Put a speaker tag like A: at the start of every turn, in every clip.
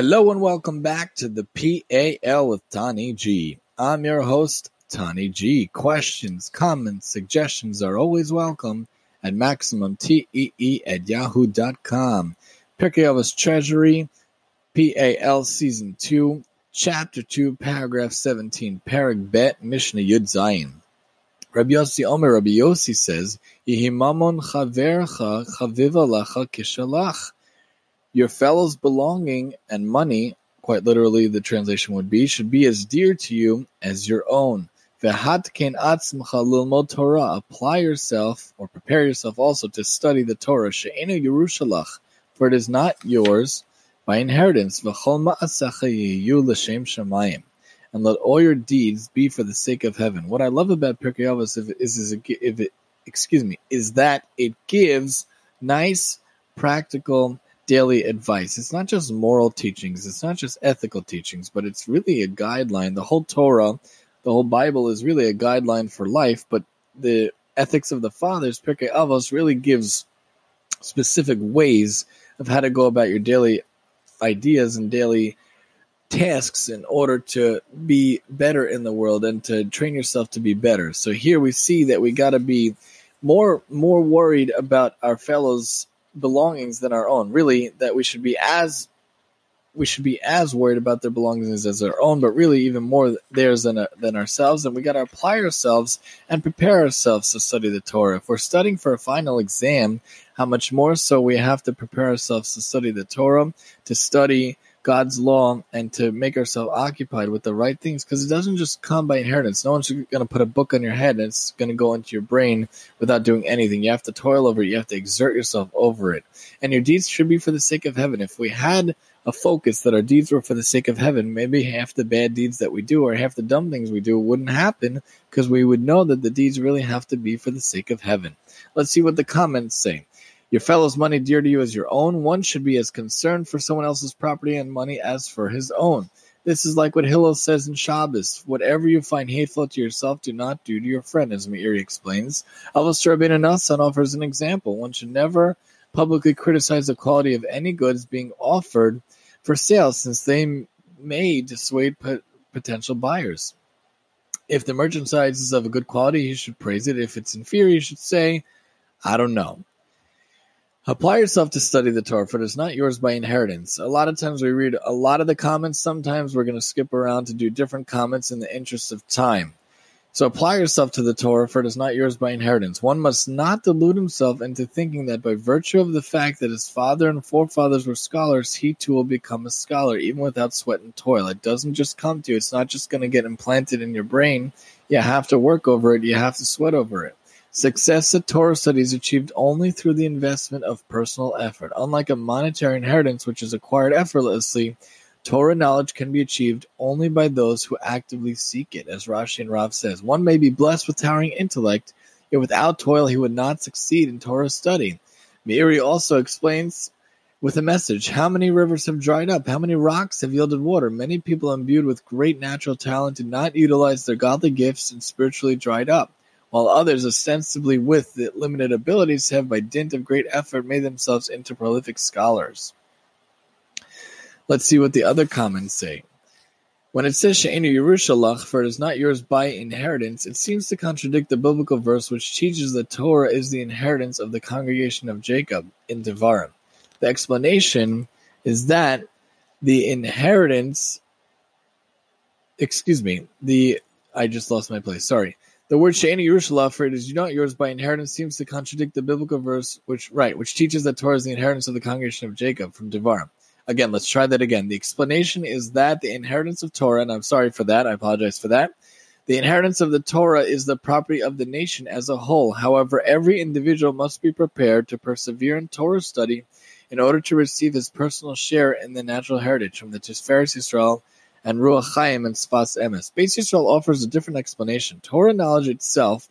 A: Hello and welcome back to the PAL with Tani G. I'm your host, Tani G. Questions, comments, suggestions are always welcome at MaximumTEE at yahoo.com. Pirkei Avos Treasury, PAL Season 2, Chapter 2, Paragraph 17, Perek Bet, Mishnah Yud Zayin. Rabbi Yossi Omer Rabbi Yossi says, Yihi mamon chavercha chaviva lacha kishalach. Your fellow's belonging and money, quite literally the translation would be, should be as dear to you as your own. Vehatken atzmcha lilmod Torah. Apply yourself or prepare yourself also to study the Torah. She'enu Yerushalach, for it is not yours by inheritance. V'chol ma'asecha yeyu l'shem shamayim and let all your deeds be for the sake of heaven. What I love about Pirkei Avos is, is, if it, excuse me, is that it gives nice, practical, daily advice. It's not just moral teachings, it's not just ethical teachings, but it's really a guideline. The whole Torah, the whole Bible is really a guideline for life, but the ethics of the fathers, Pirkei Avos, really gives specific ways of how to go about your daily ideas and daily tasks in order to be better in the world and to train yourself to be better. So here we see that we got to be more more worried about our fellows' belongings than our own. Really, that we should be as we should be as worried about their belongings as our own, but really even more theirs than than ourselves. And we got to apply ourselves and prepare ourselves to study the Torah. If we're studying for a final exam, how much more so we have to prepare ourselves to study the Torah, to study God's law and to make ourselves occupied with the right things because it doesn't just come by inheritance. No one's going to put a book on your head and it's going to go into your brain without doing anything. You have to toil over it. You have to exert yourself over it. And your deeds should be for the sake of heaven. If we had a focus that our deeds were for the sake of heaven, maybe half the bad deeds that we do or half the dumb things we do wouldn't happen because we would know that the deeds really have to be for the sake of heaven. Let's see what the comments say. Your fellow's money dear to you as your own. One should be as concerned for someone else's property and money as for his own. This is like what Hillel says in Shabbos. Whatever you find hateful to yourself, do not do to your friend, as Meiri explains. Avos Rabbeinu Nassan offers an example. One should never publicly criticize the quality of any goods being offered for sale, since they may dissuade potential buyers. If the merchandise is of a good quality, he should praise it. If it's inferior, he should say, I don't know. Apply yourself to study the Torah, for it is not yours by inheritance. A lot of times we read a lot of the comments. Sometimes we're going to skip around to do different comments in the interest of time. So apply yourself to the Torah, for it is not yours by inheritance. One must not delude himself into thinking that by virtue of the fact that his father and forefathers were scholars, he too will become a scholar, even without sweat and toil. It doesn't just come to you. It's not just going to get implanted in your brain. You have to work over it. You have to sweat over it. Success at Torah study is achieved only through the investment of personal effort. Unlike a monetary inheritance which is acquired effortlessly, Torah knowledge can be achieved only by those who actively seek it. As Rashi and Rav says, one may be blessed with towering intellect, yet without toil he would not succeed in Torah study. Meiri also explains with a message How many rivers have dried up? How many rocks have yielded water? Many people imbued with great natural talent did not utilize their godly gifts and spiritually dried up while others, ostensibly with limited abilities, have by dint of great effort made themselves into prolific scholars. Let's see what the other comments say. When it says She'enu Yerushalach, for it is not yours by inheritance, it seems to contradict the biblical verse which teaches that Torah is the inheritance of the congregation of Jacob in Devarim. The explanation is that the inheritance, excuse me, the, I just lost my place, sorry. The word She'enu Yerushalayim, for it is not yours by inheritance, seems to contradict the biblical verse, which right, which teaches that Torah is the inheritance of the congregation of Jacob from Devarim. Again, let's try that again. The explanation is that the inheritance of Torah, and I'm sorry for that, I apologize for that. The inheritance of the Torah is the property of the nation as a whole. However, every individual must be prepared to persevere in Torah study in order to receive his personal share in the natural heritage from the Tiferes Yisrael and Ruach Chaim and Sfas Emes. Beis Yisrael offers a different explanation. Torah knowledge itself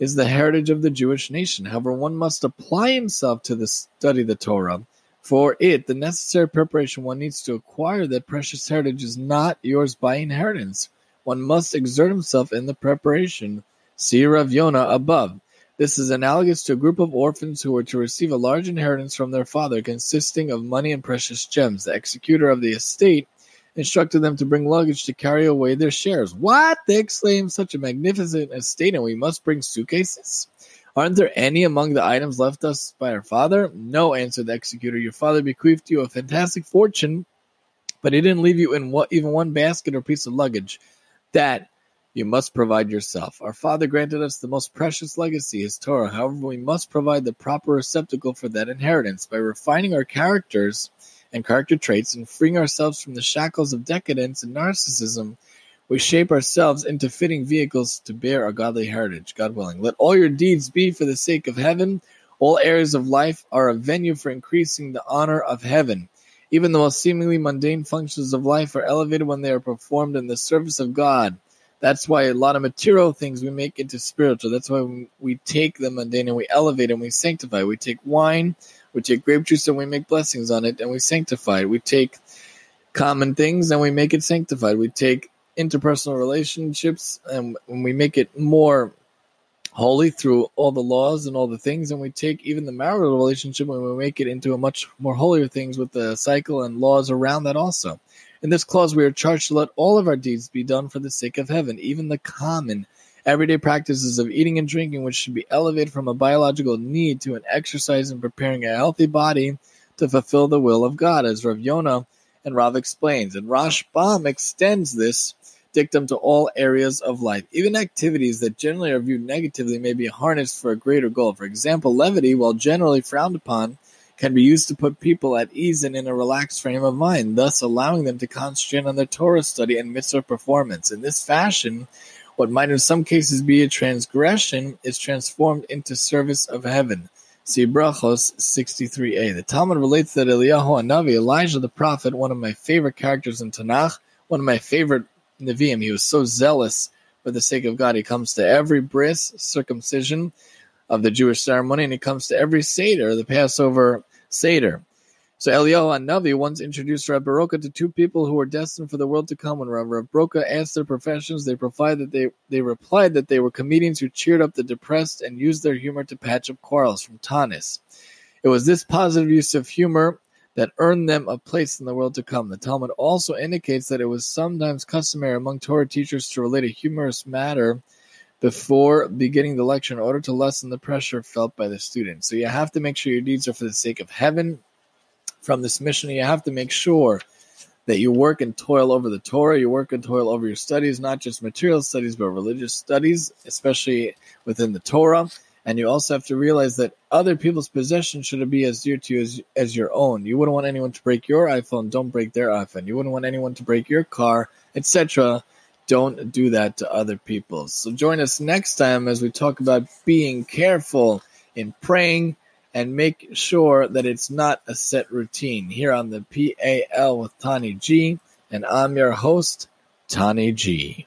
A: is the heritage of the Jewish nation. However, one must apply himself to the study of the Torah. For it, the necessary preparation one needs to acquire that precious heritage is not yours by inheritance. One must exert himself in the preparation. See Rav Yonah above. This is analogous to a group of orphans who were to receive a large inheritance from their father consisting of money and precious gems. The executor of the estate instructed them to bring luggage to carry away their shares. What? They exclaimed, such a magnificent estate, and we must bring suitcases? Aren't there any among the items left us by our father? No, answered the executor. Your father bequeathed you a fantastic fortune, but he didn't leave you in what, even one basket or piece of luggage. That you must provide yourself. Our father granted us the most precious legacy, his Torah. However, we must provide the proper receptacle for that inheritance. By refining our characters and character traits and freeing ourselves from the shackles of decadence and narcissism, we shape ourselves into fitting vehicles to bear our godly heritage, God willing. Let all your deeds be for the sake of heaven. All areas of life are a venue for increasing the honor of heaven. Even the most seemingly mundane functions of life are elevated when they are performed in the service of God. That's why a lot of material things we make into spiritual. That's why we take the mundane and we elevate and we sanctify. We take wine, we take grape juice and we make blessings on it and we sanctify it. We take common things and we make it sanctified. We take interpersonal relationships and we make it more holy through all the laws and all the things and we take even the marital relationship and we make it into a much more holier things with the cycle and laws around that also in this clause we are charged to let all of our deeds be done for the sake of heaven even the common everyday practices of eating and drinking which should be elevated from a biological need to an exercise in preparing a healthy body to fulfill the will of god as rav yonah and rav explains and rambam extends this dictum to all areas of life. Even activities that generally are viewed negatively may be harnessed for a greater goal. For example, levity, while generally frowned upon, can be used to put people at ease and in a relaxed frame of mind, thus allowing them to concentrate on their Torah study and mitzvah performance. In this fashion, what might in some cases be a transgression is transformed into service of heaven. See Brachos 63a. The Talmud relates that Eliyahu Hanavi, Elijah the prophet, one of my favorite characters in Tanakh, one of my favorite Nevi'im. He was so zealous for the sake of God. He comes to every bris, circumcision of the Jewish ceremony, and he comes to every Seder, the Passover Seder. So Eliyahu Navi once introduced Rav Baroka to two people who were destined for the world to come. When Rav Baroka asked their professions, they replied that they, they replied that they were comedians who cheered up the depressed and used their humor to patch up quarrels from Tanis. It was this positive use of humor that earned them a place in the world to come. The Talmud also indicates that it was sometimes customary among Torah teachers to relate a humorous matter before beginning the lecture in order to lessen the pressure felt by the student. So you have to make sure your deeds are for the sake of heaven. From this Mishnah, you have to make sure that you work and toil over the Torah, you work and toil over your studies, not just material studies, but religious studies, especially within the Torah. And you also have to realize that other people's possessions should be as dear to you as, as your own. You wouldn't want anyone to break your iPhone, don't break their iPhone. You wouldn't want anyone to break your car, etc. Don't do that to other people. So join us next time as we talk about being careful in praying and make sure that it's not a set routine here on the PAL with Tani G. And I'm your host, Tani G.